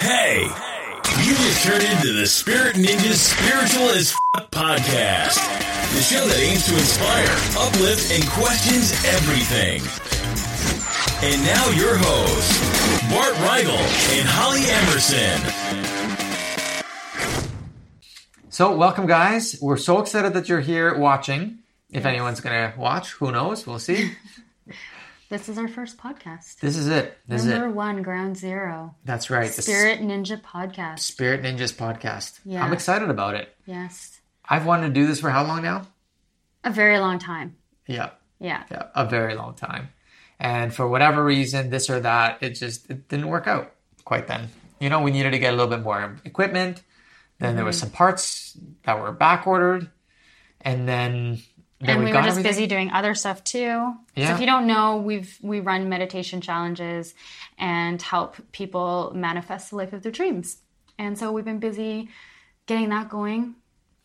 Hey, you just turned into the Spirit Ninjas Spiritual as F- podcast, the show that aims to inspire, uplift, and questions everything. And now your hosts, Bart Rigel and Holly Emerson. So, welcome, guys. We're so excited that you're here watching. If anyone's going to watch, who knows? We'll see. This is our first podcast. This is it. This is Number it. one, Ground Zero. That's right. The Spirit Ninja Podcast. Spirit Ninjas podcast. Yeah. I'm excited about it. Yes. I've wanted to do this for how long now? A very long time. Yeah. Yeah. Yeah. A very long time. And for whatever reason, this or that, it just it didn't work out quite then. You know, we needed to get a little bit more equipment. Then there was Mm-hmm. some parts that were back ordered. And then and we were just everything. busy doing other stuff too. So if you don't know, we've we run meditation challenges and help people manifest the life of their dreams. And so we've been busy getting that going,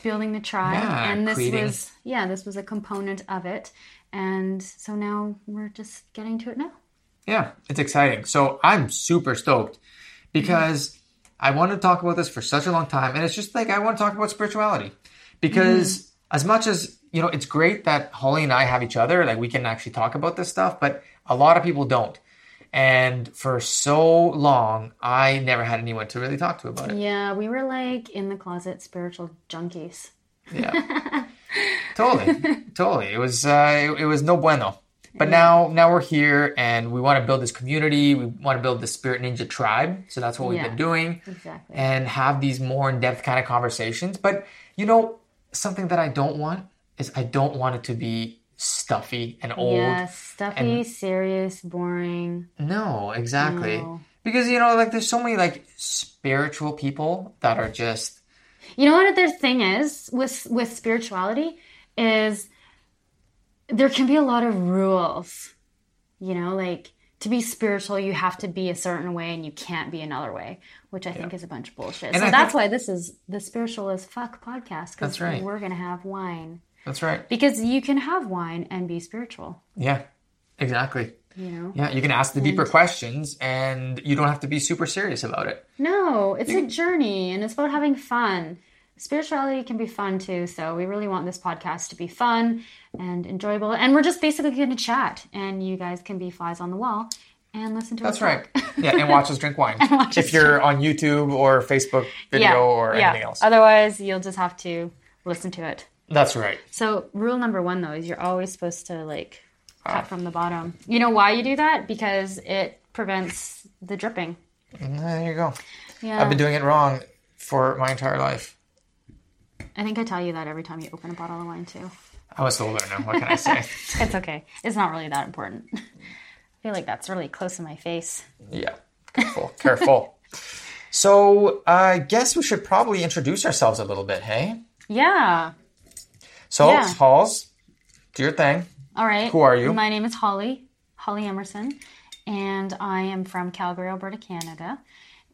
building the tribe, Yeah, and this creating- was yeah, this was a component of it. And so now we're just getting to it now. Yeah, it's exciting. So I'm super stoked because I wanted to talk about this for such a long time. And it's just like I want to talk about spirituality because mm-hmm. as much as, you know, it's great that Holly and I have each other, like we can actually talk about this stuff, but a lot of people don't. And for so long, I never had anyone to really talk to about it. Yeah, we were like in the closet spiritual junkies. Yeah. totally. Totally. It was uh it, it was no bueno. But now now we're here and we want to build this community. We want to build the Spirit Ninja tribe. So that's what we've Yeah. been doing. Exactly. And have these more in-depth kind of conversations. But you know, something that I don't want is I don't want it to be stuffy and old. Yes, stuffy, serious, boring. No, exactly. No. Because you know, like there's so many like spiritual people that are just You know what their thing is with with spirituality is there can be a lot of rules. You know, like to be spiritual, you have to be a certain way and you can't be another way, which I think is a bunch of bullshit. so I that's think- why this is the spiritual as fuck podcast because That's right. we're gonna have wine that's right. because you can have wine and be spiritual. Yeah. Exactly. You know, Yeah, you can ask the deeper questions and you don't have to be super serious about it. No, it's a journey and it's about having fun. Spirituality can be fun too, so we really want this podcast to be fun and enjoyable. And we're just basically going to chat, and you guys can be flies on the wall and listen to it. That's right. Yeah, and watch us drink wine. if you're on YouTube or Facebook video yeah, or yeah. anything else. Otherwise, you'll just have to listen to it. That's right. So, rule number one though is you're always supposed to like Ah. cut from the bottom. You know why you do that? Because it prevents the dripping. There you go. Yeah, I've been doing it wrong for my entire life. I think I tell you that every time you open a bottle of wine too. I'm a soul learner. What can I say? It's okay. It's not really that important. I feel like that's really close to my face. yeah. Careful. Careful. So I guess we should probably introduce ourselves a little bit, hey? Yeah. So, Yeah. Halls, do your thing. All right. Who are you? My name is Holly, Holly Emerson, and I am from Calgary, Alberta, Canada.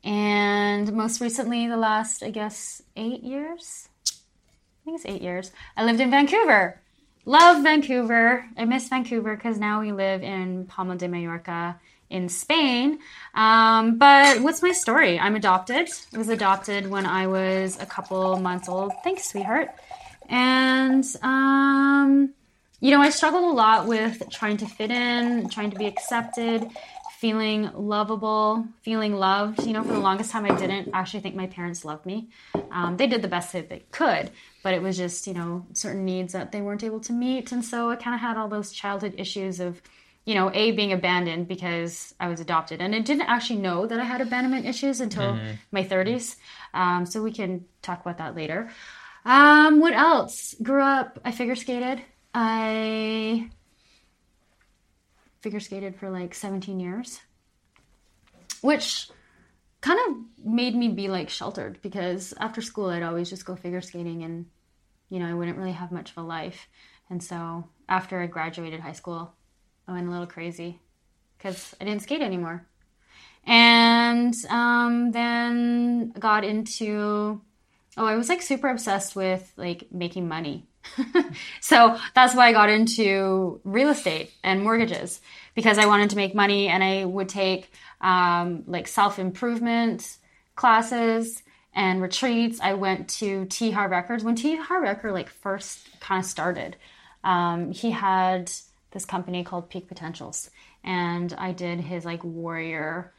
And most recently, the last, I guess, eight years, I think it's eight years, I lived in Vancouver. Love Vancouver. I miss Vancouver because now we live in Palma de Mallorca in Spain. Um, but what's my story? I'm adopted. I was adopted when I was a couple months old. Thanks, sweetheart. And um, you know, I struggled a lot with trying to fit in, trying to be accepted, feeling lovable, feeling loved. You know, for the longest time, I didn't actually think my parents loved me. Um, they did the best that they could, but it was just, you know, certain needs that they weren't able to meet. And so I kind of had all those childhood issues of, you know, A, being abandoned because I was adopted. And I didn't actually know that I had abandonment issues until my 30s. Um, so we can talk about that later. Um, what else? Grew up, I figure skated. I figure skated for like 17 years, which kind of made me be like sheltered because after school I'd always just go figure skating and you know I wouldn't really have much of a life. And so after I graduated high school, I went a little crazy because I didn't skate anymore. And um, then got into oh, I was like super obsessed with like making money. so that's why I got into real estate and mortgages because I wanted to make money and I would take um, like self improvement classes and retreats. I went to T. Harv Eker's when T. Harv Eker like first kind of started. Um, he had this company called Peak Potentials, and I did his like warrior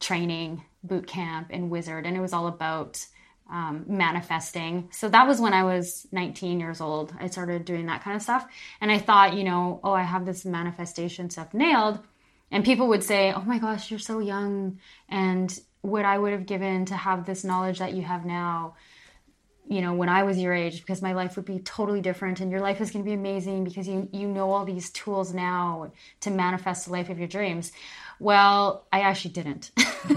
training boot camp in Wizard, and it was all about um, manifesting. So that was when I was 19 years old. I started doing that kind of stuff, and I thought, you know, oh, I have this manifestation stuff nailed. And people would say, "Oh my gosh, you're so young," and what I would have given to have this knowledge that you have now, you know, when I was your age, because my life would be totally different and your life is going to be amazing because you you know all these tools now to manifest the life of your dreams. Well, I actually didn't.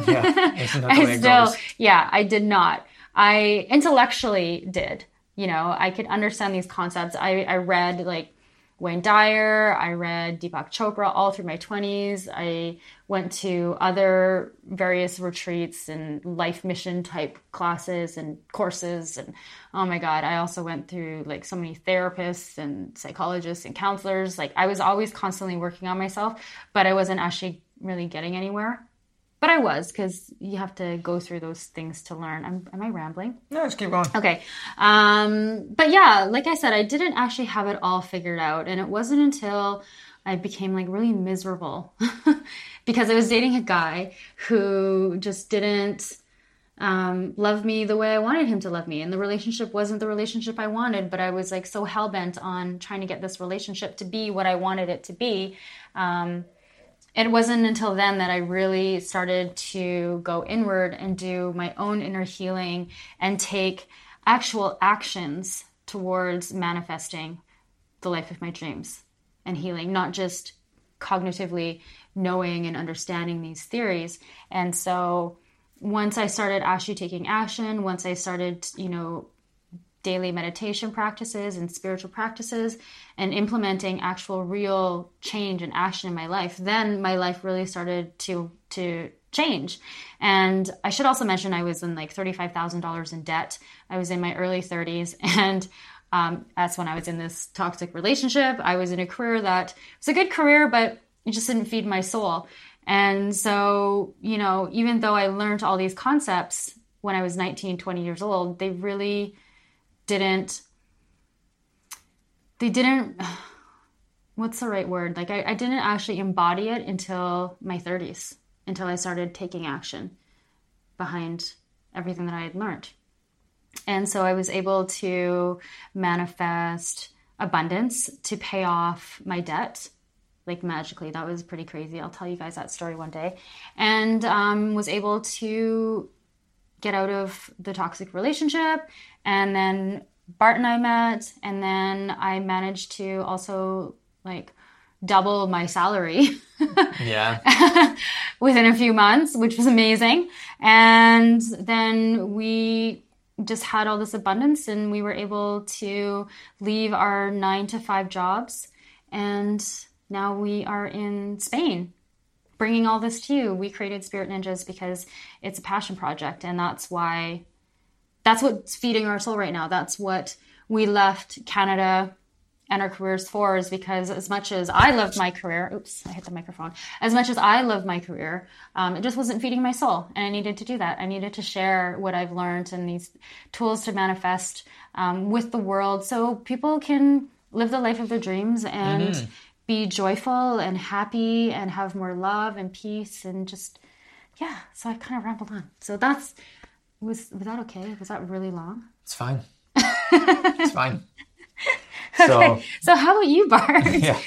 Yeah, I still, yeah, I did not. I intellectually did. You know, I could understand these concepts. I, I read like Wayne Dyer, I read Deepak Chopra all through my 20s. I went to other various retreats and life mission type classes and courses. And oh my God, I also went through like so many therapists and psychologists and counselors. Like I was always constantly working on myself, but I wasn't actually really getting anywhere. But I was because you have to go through those things to learn. I'm, am I rambling? No, just keep going. Okay. Um, but yeah, like I said, I didn't actually have it all figured out. And it wasn't until I became like really miserable because I was dating a guy who just didn't um, love me the way I wanted him to love me. And the relationship wasn't the relationship I wanted, but I was like so hell bent on trying to get this relationship to be what I wanted it to be. Um, it wasn't until then that I really started to go inward and do my own inner healing and take actual actions towards manifesting the life of my dreams and healing, not just cognitively knowing and understanding these theories. And so once I started actually taking action, once I started, you know, daily meditation practices and spiritual practices and implementing actual real change and action in my life then my life really started to to change. And i should also mention i was in like $35000 in debt. I was in my early 30s and um, that's when i was in this toxic relationship. I was in a career that was a good career but it just didn't feed my soul. And so you know even though i learned all these concepts when i was 19 20 years old they really didn't they didn't what's the right word? Like I, I didn't actually embody it until my 30s until i started taking action behind everything that i had learned. And so i was able to manifest abundance to pay off my debt like magically. That was pretty crazy. I'll tell you guys that story one day. And um, was able to get out of the toxic relationship and then Bart and I met, and then I managed to also like double my salary. yeah. within a few months, which was amazing. And then we just had all this abundance and we were able to leave our nine to five jobs. And now we are in Spain bringing all this to you. We created Spirit Ninjas because it's a passion project. And that's why that's what's feeding our soul right now. That's what we left Canada and our careers for is because as much as I loved my career, oops, I hit the microphone. As much as I loved my career, um, it just wasn't feeding my soul, and I needed to do that. I needed to share what I've learned and these tools to manifest um, with the world, so people can live the life of their dreams and mm-hmm. Be joyful and happy and have more love and peace and just yeah. So I kind of rambled on. So that's was was that okay? Was that really long? It's fine. it's fine. So, okay. So how about you, Bart? Yeah.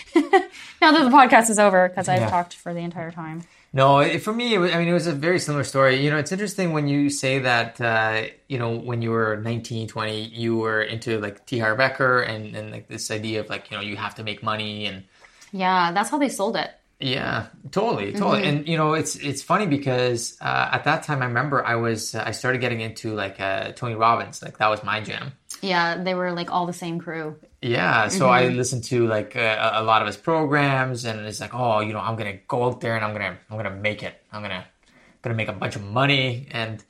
now that the podcast is over, because I've yeah. talked for the entire time. No, it, for me, was, I mean, it was a very similar story. You know, it's interesting when you say that, uh, you know, when you were 19, 20, you were into like T. Harv Eker and, and like this idea of like, you know, you have to make money and. Yeah, that's how they sold it. Yeah, totally, totally. Mm-hmm. And you know, it's it's funny because uh, at that time, I remember I was uh, I started getting into like uh, Tony Robbins, like that was my jam. Yeah, they were like all the same crew. Yeah, so mm-hmm. I listened to like a, a, lot of his programs, and it's like, oh, you know, I'm gonna go out there and I'm gonna I'm gonna make it. I'm gonna gonna make a bunch of money, and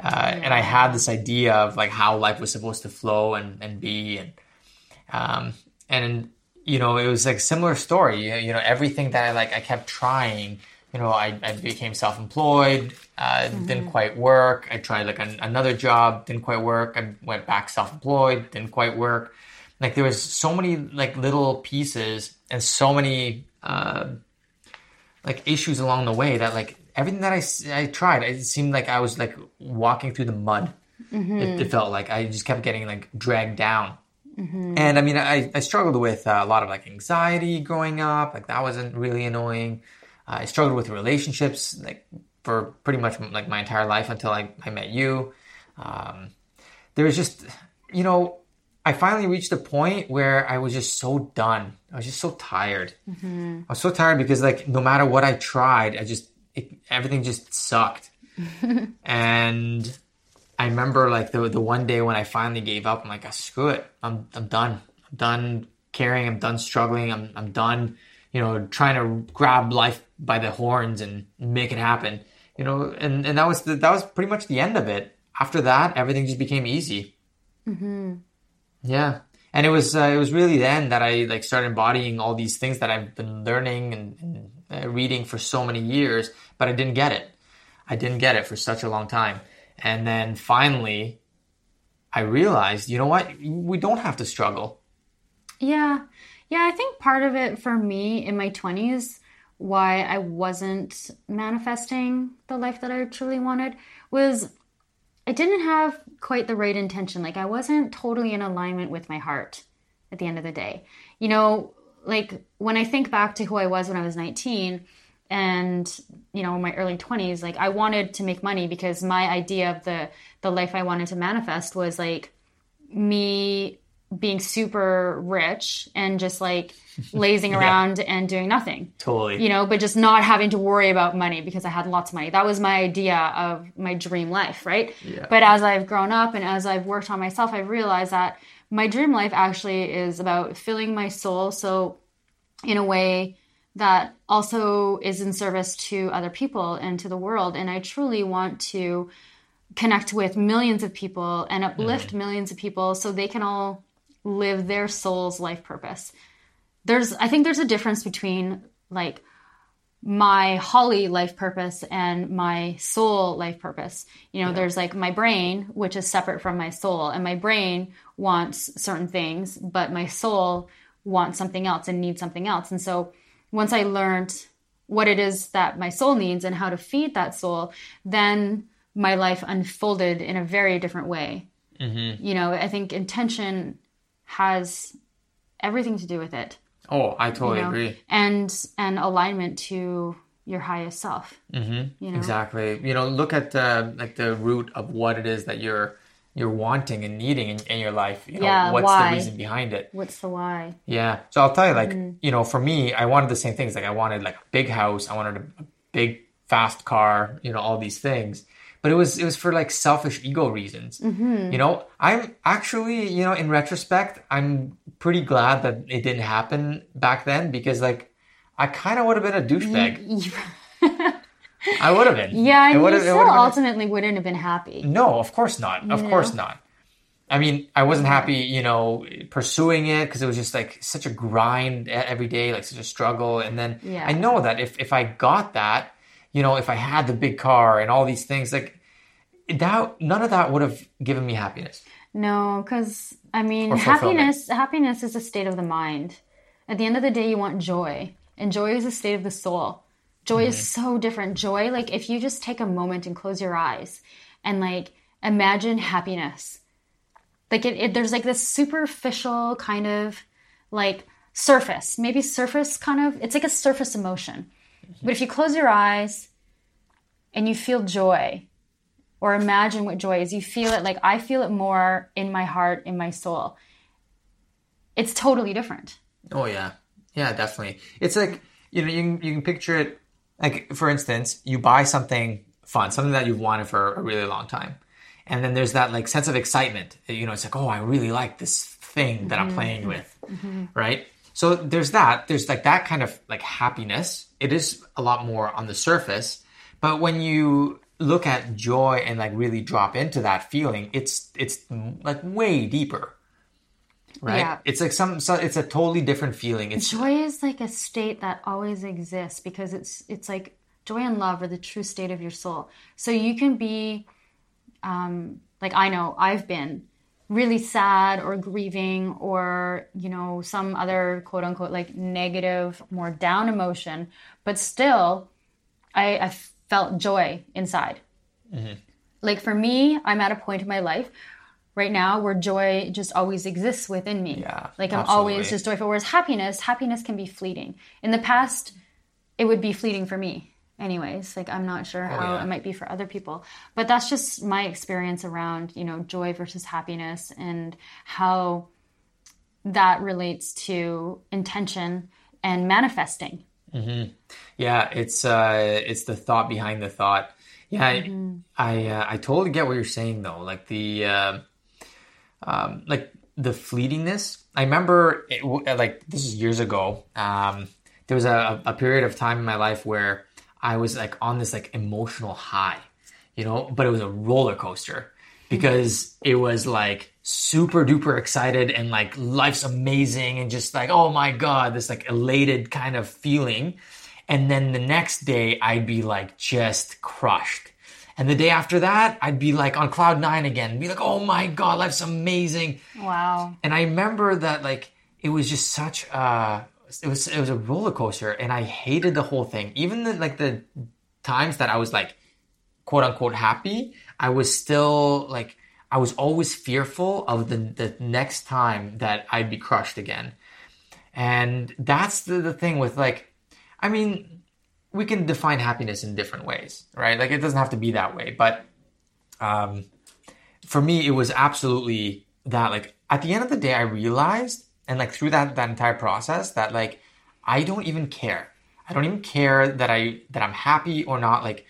uh, yeah. and I had this idea of like how life was supposed to flow and and be, and um and you know, it was like similar story. You know, everything that I like, I kept trying you know, I, I became self employed, uh, didn't quite work. I tried like an, another job, didn't quite work. I went back self employed, didn't quite work. Like there was so many like little pieces and so many uh, like issues along the way that like everything that I, I tried, it seemed like I was like walking through the mud. It, it felt like I just kept getting like dragged down. And I mean, I, I struggled with uh, a lot of like anxiety growing up. Like that wasn't really annoying. I struggled with relationships like for pretty much like my entire life until I, I met you. Um, there was just, you know, I finally reached a point where I was just so done. I was just so tired. I was so tired because like no matter what I tried, I just it, everything just sucked. and I remember like the the one day when I finally gave up. I'm like, "Ah, screw it. I'm I'm done. I'm done caring. I'm done struggling. I'm I'm done. You know, trying to grab life by the horns and make it happen. You know, and and that was the, that was pretty much the end of it. After that, everything just became easy. Yeah, and it was uh, it was really then that I like started embodying all these things that I've been learning and, and uh, reading for so many years, but I didn't get it. I didn't get it for such a long time, and then finally, I realized, you know what? We don't have to struggle. Yeah. Yeah, I think part of it for me in my 20s, why I wasn't manifesting the life that I truly wanted, was I didn't have quite the right intention. Like, I wasn't totally in alignment with my heart at the end of the day. You know, like when I think back to who I was when I was 19 and, you know, in my early 20s, like I wanted to make money because my idea of the, the life I wanted to manifest was like me being super rich and just like lazing around and doing nothing. Totally. you know but just not having to worry about money because i had lots of money. That was my idea of my dream life right? Yeah. but as i've grown up and as i've worked on myself i've realized that my dream life actually is about filling my soul. So in a way that also is in service to other people and to the world. And i truly want to connect with millions of people and uplift mm. millions of people so they can all live their soul's life purpose. There's i think there's a difference between like my holly life purpose and my soul life purpose. You know there's like my brain which is separate from my soul and my brain wants certain things but my soul wants something else and needs something else. And so once i learned what it is that my soul needs and how to feed that soul then my life unfolded in a very different way you know i think intention has everything to do with it Oh, I totally you know? agree. and and alignment to your highest self mm-hmm. you know Exactly. You know, look at uh, like the root of what it is that you're you're wanting and needing in, in your life. You know, Yeah, what's why? the reason behind it? what's the why Yeah. So I'll tell you, like, Mm-hmm. you know, for me, I wanted the same things. Like, I wanted like a big house. I wanted a, a big, fast car. You know, all these things. But it was it was for like selfish ego reasons. Mm-hmm. You know, I'm actually, you know, in retrospect, I'm pretty glad that it didn't happen back then because like I kind of would have been a douchebag. I would have been. yeah I and you still would've been- ultimately wouldn't have been happy no, of course not. Of course not. I mean, I wasn't happy, you know, pursuing it because it was just like such a grind every day, like such a struggle. And then Yeah. I know that if, if I got that, you know, if I had the big car and all these things, like that, none of that would have given me happiness. no because i mean happiness happiness is a state of the mind at the end of the day you want joy and joy is a state of the soul joy is Mm-hmm. so different. Joy like if you just take a moment and close your eyes and like imagine happiness. Like it, it there's like this superficial kind of like surface. Maybe surface kind of it's like a surface emotion. But if you close your eyes and you feel joy or imagine what joy is you feel it like i feel it more in my heart in my soul. It's totally different. Oh yeah, yeah, definitely. It's like you know you can, you can picture it like for instance, you buy something fun, something that you've wanted for a really long time, and then there's that like sense of excitement. You know, it's like oh, I really like this thing that I'm playing mm-hmm. with, mm-hmm. right? So there's that. There's like that kind of like happiness. It is a lot more on the surface, but when you look at joy and like really drop into that feeling, it's it's like way deeper. Right? Yeah. It's like some so it's a totally different feeling. It's joy is like a state that always exists because it's it's like joy and love are the true state of your soul. So you can be, um, like I know I've been really sad or grieving or you know some other quote unquote like negative more down emotion but still i, I felt joy inside Mm-hmm. like for me i'm at a point in my life right now where joy just always exists within me Yeah, like i'm absolutely. always just joyful whereas happiness happiness can be fleeting in the past it would be fleeting for me anyways like i'm not sure how Oh, yeah. it might be for other people but that's just my experience around you know joy versus happiness and how that relates to intention and manifesting Yeah, it's uh, it's the thought behind the thought. Yeah, I I, uh, I totally get what you're saying though. Like the uh, um, like the fleetingness. I remember it, like this is years ago. Um, there was a, a period of time in my life where I was like on this like emotional high, you know, but it was a roller coaster because it was like super duper excited and like life's amazing and just like oh my god this like elated kind of feeling and then the next day I'd be like just crushed and the day after that I'd be like on cloud 9 again be like oh my god life's amazing wow and I remember that like it was just such a it was it was a roller coaster and I hated the whole thing. Even the like the times that I was like quote unquote happy, I was still like I was always fearful of the the next time that I'd be crushed again. And that's the, the thing with like I mean we can define happiness in different ways, right? Like it doesn't have to be that way, but um for me it was absolutely that like at the end of the day i realized and like through that that entire process that like i don't even care. I don't even care that i that i'm happy or not. Like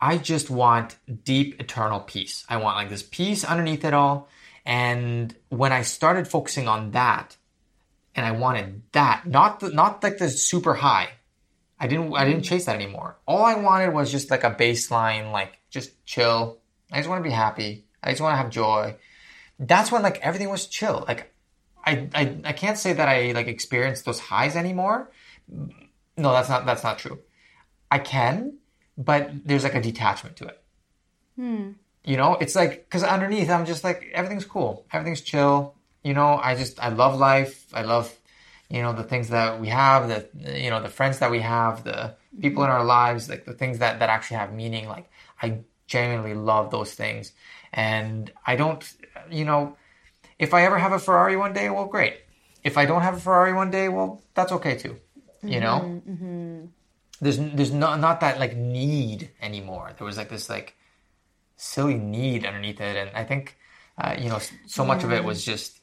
i just want deep eternal peace. I want like this peace underneath it all. And when i started focusing on that and i wanted that not the, not like the super high i didn't i didn't chase that anymore all i wanted was just like a baseline like just chill i just want to be happy i just want to have joy that's when like everything was chill. Like I, I I can't say that I like experienced those highs anymore. No, that's not that's not true. I can, but there's like a detachment to it. Hmm. You know, it's like because underneath I'm just like everything's cool, everything's chill. You know, I just I love life. I love you know the things that we have, the you know the friends that we have, the people in our lives, like the things that that actually have meaning. Like I genuinely love those things, and I don't, you know, if I ever have a Ferrari one day, well, great. If I don't have a Ferrari one day, well, that's okay too. You know, there's there's not not that like need anymore. There was like this like silly need underneath it, and I think uh, you know so much of it was just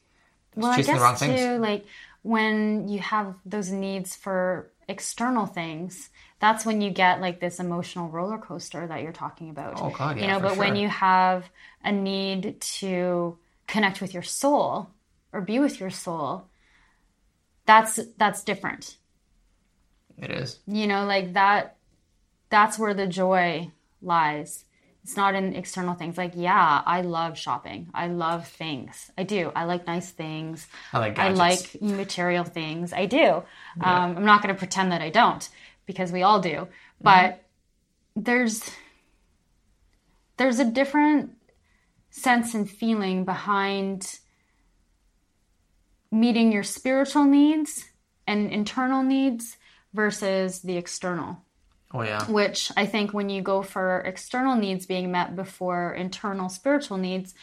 well i chasing the wrong guess things. too like when you have those needs for external things that's when you get like this emotional roller coaster that you're talking about. Oh, God, yeah, you know but when you have a need to connect with your soul or be with your soul that's that's different. It is. you know like that that's where the joy lies it's not in external things like yeah i love shopping. I love things. I do. I like nice things. I like i like material things. I do. Um, i'm not going to pretend that i don't because we all do. But there's there's a different sense and feeling behind meeting your spiritual needs and internal needs versus the external Oh yeah. which I think when you go for external needs being met before internal spiritual needs,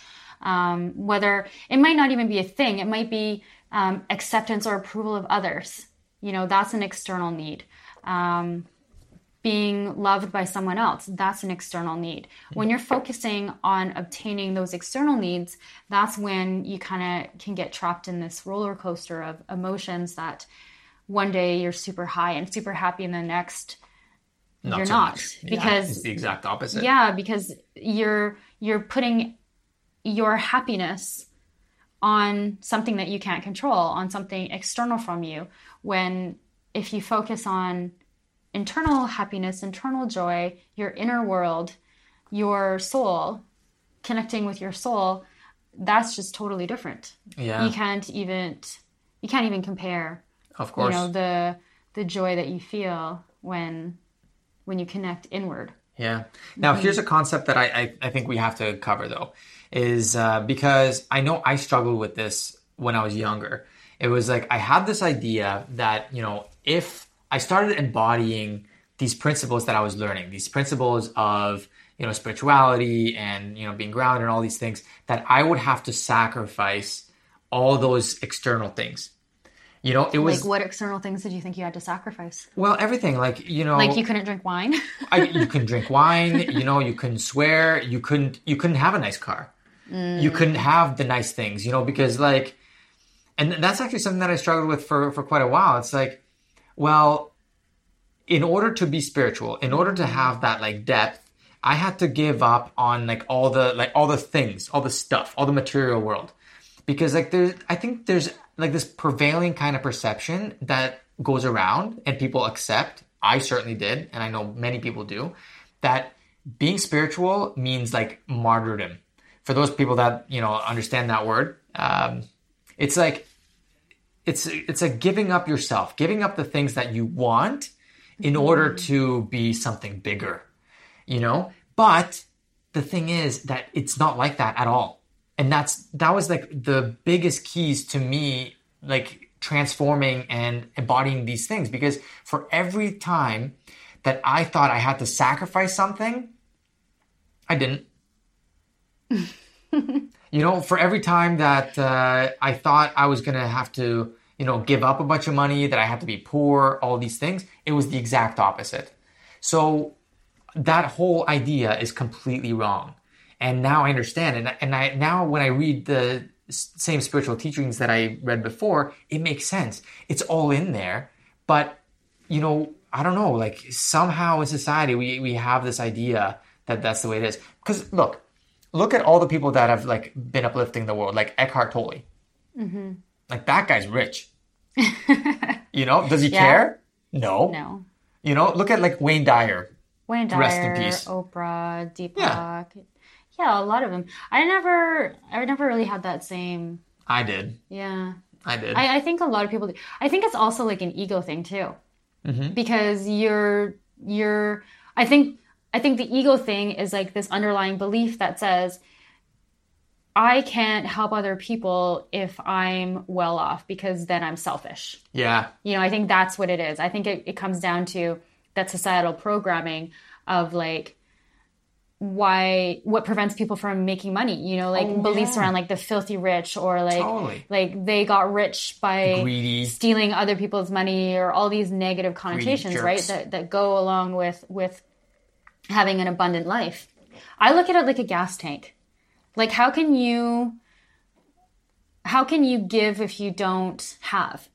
um, whether it might not even be a thing, it might be um, acceptance or approval of others. You know, that's an external need. Um, being loved by someone else, that's an external need. When you're focusing on obtaining those external needs, that's when you kind of can get trapped in this roller coaster of emotions that one day you're super high and super happy, and the next you're so not much. Yeah, because it's the exact opposite. yeah because you're you're putting your happiness on something that you can't control on something external from you when if you focus on internal happiness internal joy your inner world your soul connecting with your soul that's just totally different Yeah. you can't even you can't even compare Of course. you know the the joy that you feel when when you connect inward. Yeah. Now, here's a concept that I, I, I think we have to cover, though, is uh, because I know I struggled with this when I was younger. It was like I had this idea that, you know, if I started embodying these principles that I was learning, these principles of, you know, spirituality and, you know, being grounded and all these things, that I would have to sacrifice all those external things. You know, it was Like, what external things did you think you had to sacrifice? well everything like you know Like, you couldn't drink wine? I, you can drink wine you know you couldn't swear you couldn't you couldn't have a nice car mm. you couldn't have the nice things you know because like and that's actually something that i struggled with for for quite a while it's like well in order to be spiritual in order to have that like depth i had to give up on like all the like all the things all the stuff all the material world because like there's i think there's like this prevailing kind of perception that goes around and people accept i certainly did and i know many people do that being spiritual means like martyrdom. For those people that you know understand that word um, it's like it's it's a giving up yourself giving up the things that you want in order to be something bigger you know? But the thing is that it's not like that at all and that's that was like the biggest keys to me like transforming and embodying these things. Because for every time that i thought i had to sacrifice something i didn't. You know for every time that uh, i thought i was gonna have to you know give up a bunch of money that i had to be poor all these things it was the exact opposite. So that whole idea is completely wrong and now i understand and, and i now when i read the same spiritual teachings that i read before it makes sense it's all in there but you know i don't know like somehow in society we, we have this idea that that's the way it is because look look at all the people that have like been uplifting the world like eckhart tolle mm-hmm. like that guy's rich you know does he Yeah. care no no. you know look at like wayne dyer Wayne Dyer, Rest in peace. Oprah, Deepak. Yeah. Yeah. a lot of them. I never, I never really had that same. i did Yeah, i did I, I think a lot of people do. I think it's also like an ego thing too, Mm-hmm. because you're, you're. I think, I think the ego thing is like this underlying belief that says, I can't help other people if I'm well off because then I'm selfish. yeah You know, I think that's what it is. I think it, it comes down to that societal programming of like why what prevents people from making money you know like Oh, beliefs yeah. around like the filthy rich or like Totally. like they got rich by Greedy. stealing other people's money or all these negative connotations right that, that go along with with having an abundant life i look at it like a gas tank like how can you how can you give if you don't have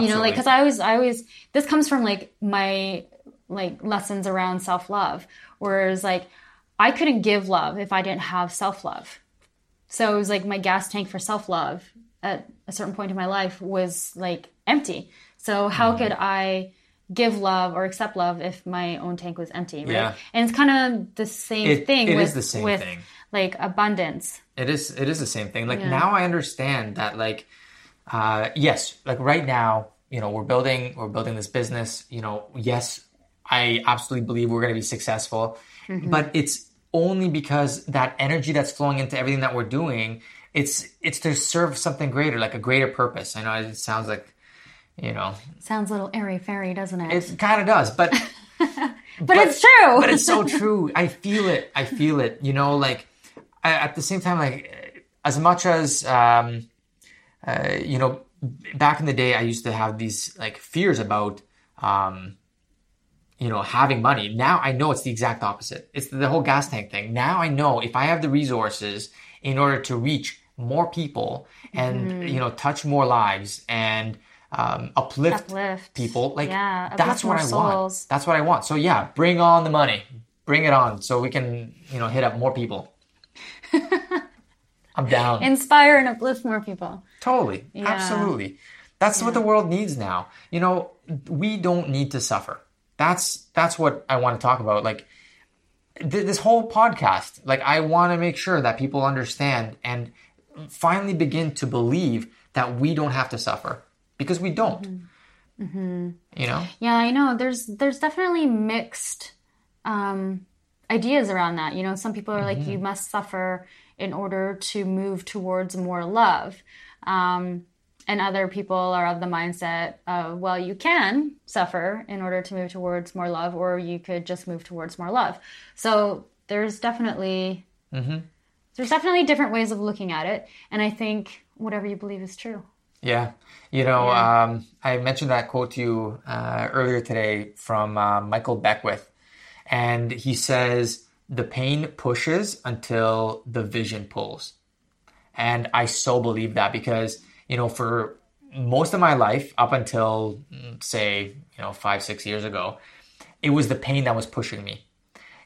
you know like because i always i always this comes from like my like lessons around self-love whereas like i couldn't give love if i didn't have self-love so it was like my gas tank for self-love at a certain point in my life was like empty so how Mm-hmm. could i give love or accept love if my own tank was empty right Yeah. and it's kind of the same It- thing it with is the same with thing. like abundance It is it is the same thing. Like now I understand that like uh yes, like right now, you know, we're building we're building this business, you know, yes, I absolutely believe we're going to be successful, but it's only because that energy that's flowing into everything that we're doing, it's it's to serve something greater, like a greater purpose. I know it sounds like you know, sounds a little airy fairy doesn't it it kind of does, but but, it's true but it's so true. I feel it. I feel it. You know, like I, at the same time, like as much as um, uh, you know, back in the day, I used to have these like fears about um, you know having money. Now I know it's the exact opposite. It's the whole gas tank thing. Now I know if I have the resources in order to reach more people and you know touch more lives and um, uplift, Uplift. people like Yeah, that's what I want. That's what I want. So yeah, bring on the money. Bring it on so we can, you know, hit up more people. I'm down. inspire and uplift more people totally. Absolutely. That's what the world needs now. You know, we don't need to suffer. That's that's what I want to talk about. Like th- this whole podcast, like I want to make sure that people understand and finally begin to believe that we don't have to suffer because we don't. You know? Yeah, I know. There's there's definitely mixed um, ideas around that. You know, some people are like, you must suffer in order to move towards more love. Um, and other people are of the mindset of, well, you can suffer in order to move towards more love, or you could just move towards more love. So there's definitely there's definitely different ways of looking at it, and I think whatever you believe is true. Yeah. You know, um, I mentioned that quote to you uh, earlier today from uh, Michael Beckwith. And he says, the pain pushes until the vision pulls. And I so believe that because, you know, for most of my life, up until, say, you know, five, six years ago, it was the pain that was pushing me.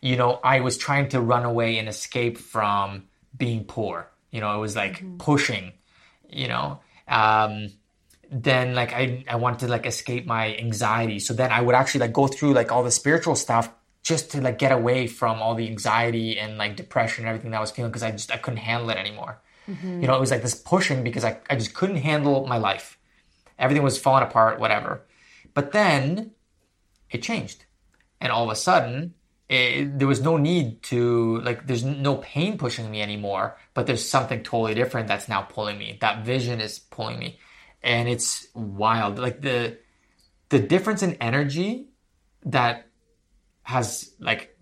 You know, I was trying to run away and escape from being poor. You know, it was like pushing, you know. Um, then like I, I wanted to like escape my anxiety. So then I would actually like go through like all the spiritual stuff just to like get away from all the anxiety and like depression and everything that I was feeling because I just I couldn't handle it anymore. You know, it was like this pushing because I, I just couldn't handle my life. Everything was falling apart, whatever. But then it changed. And all of a sudden, it, there was no need to, like, there's no pain pushing me anymore, but there's something totally different that's now pulling me. That vision is pulling me. And it's wild. Like, the, the difference in energy that has, like,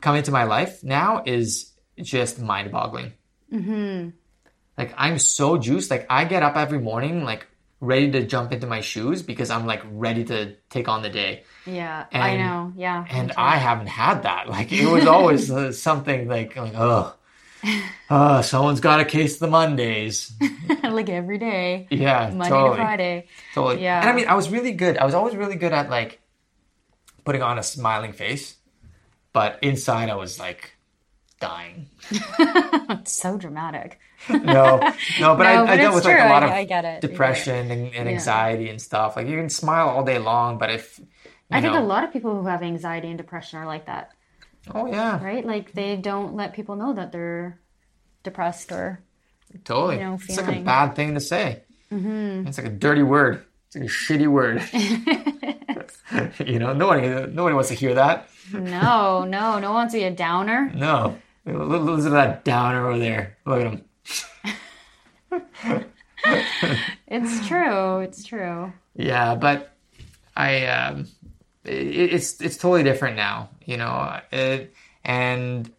come into my life now is just mind boggling. Like I'm so juiced. Like I get up every morning, like ready to jump into my shoes because I'm like ready to take on the day. Yeah, I know. Yeah, And I haven't had that. Like it was always uh, something like, like oh, uh, someone's got a case of the Mondays. like every day, Yeah, Monday totally, to Friday. totally. Yeah. And I mean, I was really good. I was always really good at like putting on a smiling face, but inside I was like dying. It's so dramatic. no, no, but No, I, I dealt it's with like a lot of I get it. I get it. depression and, and anxiety and stuff. Like you can smile all day long, but if you I think a lot of people who have anxiety and depression are like that, oh yeah, right? Like they don't let people know that they're depressed or totally. you know, it's like a bad thing to say. Mm-hmm. It's like a dirty word. It's like a shitty word. you know, nobody nobody wants to hear that. no, no, no one wants to be a downer. No, listen to that downer over there. Look at him. It's true. It's true. Yeah, but I um, it, it's it's totally different now, you know. It, and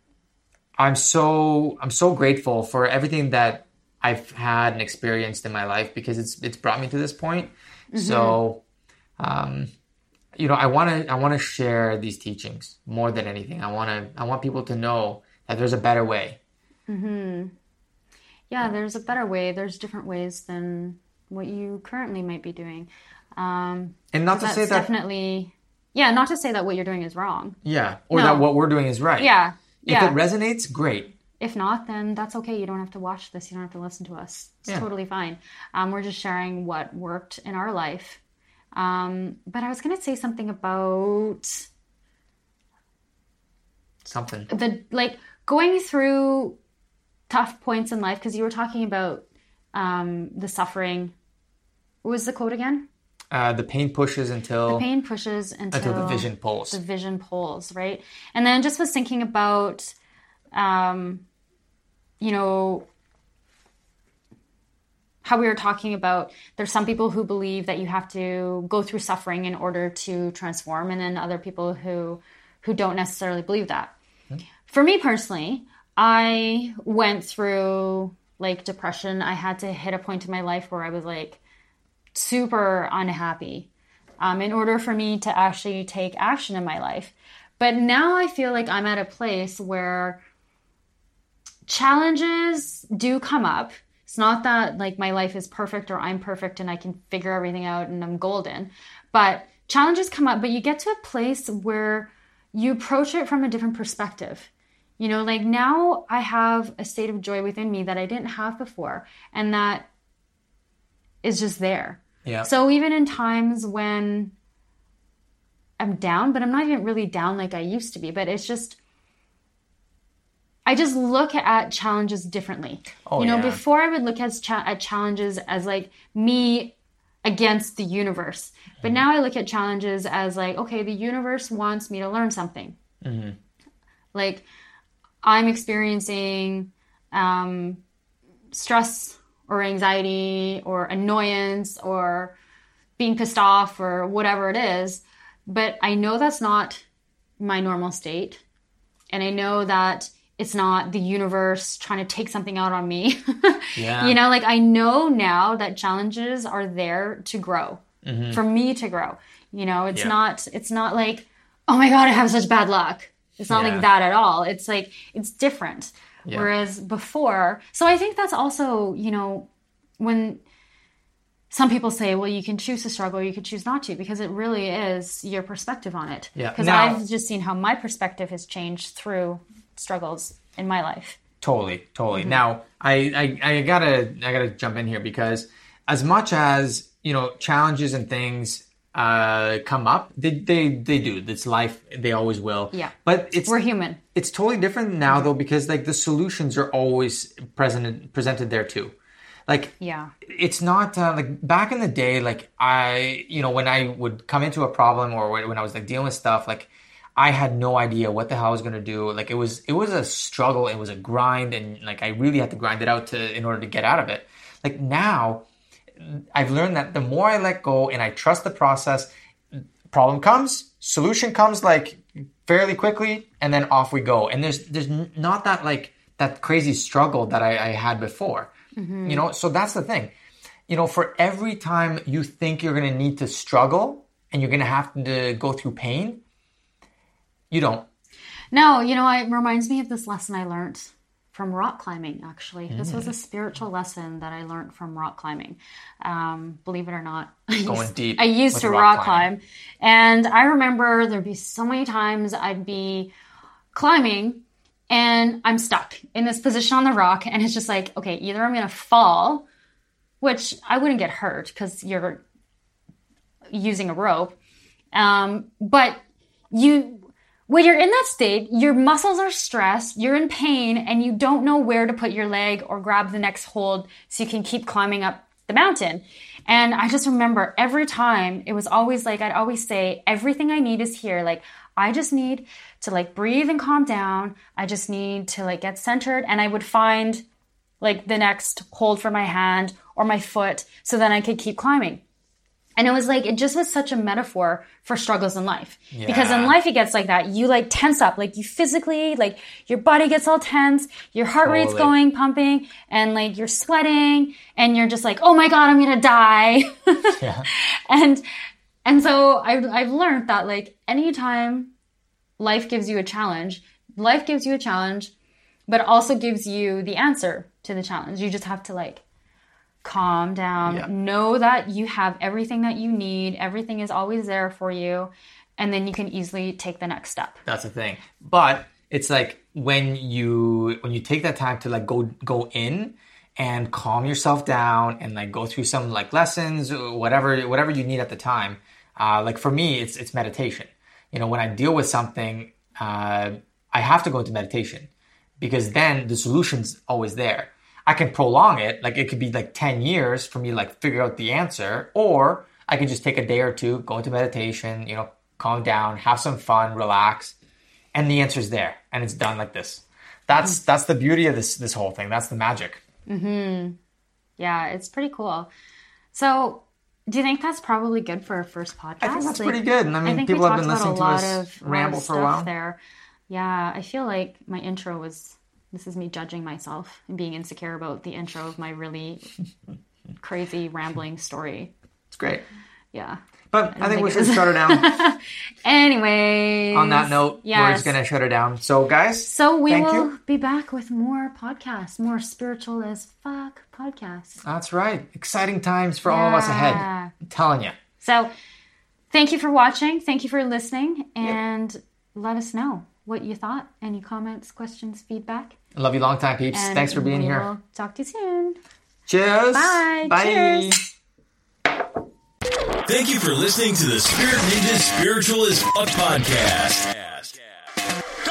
I'm so I'm so grateful for everything that I've had and experienced in my life because it's it's brought me to this point. So, um, you know, I want to I want to share these teachings more than anything. I want to I want people to know that there's a better way. Hmm. Yeah, there's a better way. There's different ways than what you currently might be doing. Um, And not to say that definitely, yeah, not to say that what you're doing is wrong. yeah, or No. that what we're doing is right. Yeah, If yeah. it resonates, great. if not, then that's okay. You don't have to watch this. You don't have to listen to us. It's Yeah. totally fine. Um, we're just sharing what worked in our life. Um, but I was going to say something about Something. the like going through tough points in life because you were talking about um, the suffering. What was the quote again? Uh, the pain pushes until the Pain pushes until, until the vision pulls. the vision pulls, right? And then just was thinking about, um, you know, how we were talking about there's some people who believe that you have to go through suffering in order to transform, and then other people who who don't necessarily believe that. For me personally, I went through like depression. I had to hit a point in my life where I was like super unhappy um, in order for me to actually take action in my life. But now I feel like I'm at a place where challenges do come up. It's not that like my life is perfect or I'm perfect and I can figure everything out and I'm golden, but challenges come up, but you get to a place where you approach it from a different perspective. You know, like now I have a state of joy within me that I didn't have before, and that is just there. Yeah. So even in times when I'm down, but I'm not even really down like I used to be, but it's just I just look at challenges differently. Oh, you know, yeah. before I would look at cha- at challenges as like me against the universe. But mm-hmm. now I look at challenges as like, okay, the universe wants me to learn something. Mm-hmm. Like I'm experiencing um, stress or anxiety or annoyance or being pissed off or whatever it is. But I know that's not my normal state. And I know that it's not the universe trying to take something out on me. Yeah. You know, like I know now that challenges are there to grow, for me to grow. You know, it's Yeah. not, it's not like, oh my God, I have such bad luck. It's not Yeah. like that at all. It's like, it's different. Yeah. Whereas before, so I think that's also, you know, when some people say, well, you can choose to struggle, you can choose not to, because it really is your perspective on it. Yeah. Because I've just seen how my perspective has changed through struggles in my life. Totally, totally. Mm-hmm. Now, I, I I gotta I gotta jump in here because as much as you know challenges and things uh, come up, they, they they do. It's life. They always will. Yeah. But it's We're human. it's totally different now though because like the solutions are always present presented there too. Like Yeah. it's not uh, like back in the day like i you know when i would come into a problem or when i was like dealing with stuff like i had no idea what the hell i was going to do like it was it was a struggle it was a grind and like i really had to grind it out to in order to get out of it like now i've learned that the more i let go and i trust the process problem comes solution comes like fairly quickly and then off we go. And there's there's not that like that crazy struggle that i, I had before. Mm-hmm. You know so that's the thing. You know for every time you think you're going to need to struggle and you're going to have to go through pain you don't. No, you know, it reminds me of this lesson I learned from rock climbing, actually. This was a spiritual lesson that I learned from rock climbing. Um, believe it or not. I Going used, deep I used to rock rock, climbing. climb. And I remember there'd be so many times I'd be climbing and I'm stuck in this position on the rock. And it's just like, okay, either I'm going to fall, which I wouldn't get hurt because you're using a rope. Um, but you, when you're in that state, your muscles are stressed, you're in pain, and you don't know where to put your leg or grab the next hold so you can keep climbing up the mountain. And I just remember every time it was always like, I'd always say, everything I need is here. Like, I just need to like breathe and calm down. I just need to like get centered. And I would find like the next hold for my hand or my foot so then I could keep climbing. And it was like, it just was such a metaphor for struggles in life. Because in life, it gets like that. You like tense up, like you physically, like your body gets all tense, your heart rate's going, pumping, and like you're sweating, and you're just like, oh my God, I'm gonna die. yeah. And and so I've, I've learned that like anytime life gives you a challenge life gives you a challenge but also gives you the answer to the challenge. You just have to like calm down. Yeah. know that you have everything that you need. Everything is always there for you. And then you can easily take the next step. That's the thing. But it's like when you when you take that time to like go go in and calm yourself down and like go through some like lessons whatever whatever you need at the time. Uh, like for me it's it's meditation. You know when i deal with something uh, i have to go into meditation because then the solution's always there i can prolong it. Like it could be like 10 years for me to like figure out the answer. Or i can just take a day or two go into meditation you know calm down have some fun relax and the answer's there and it's done like this. That's hmm. that's the beauty of this this whole thing. That's the magic. Mm-hmm. Yeah it's pretty cool. So do you think that's probably good for our first podcast? I think that's Like, pretty good. And i mean think people have been listening to a us lot of, ramble uh, for a while. There, yeah. I feel like my intro was. This is me judging myself and being insecure about the intro of my really crazy rambling story. it's great Yeah. but i, think, think we should shut her down Anyways. on that note we're just gonna shut her down so guys So we will you be back with more podcasts, more spiritual as fuck podcasts. that's right exciting times for all of us ahead i'm telling you So thank you for watching. Thank you for listening. And let us know what you thought. Any comments, questions, feedback. I love you long time peeps And thanks for being we here will talk to you soon. cheers Bye. bye Cheers. Thank you for listening to the Spirit Ninja Spiritual as Fuck podcast.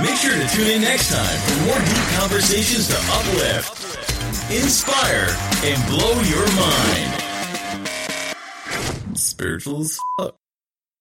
Make sure to tune in next time for more deep conversations to uplift, inspire, and blow your mind. spiritual as fuck.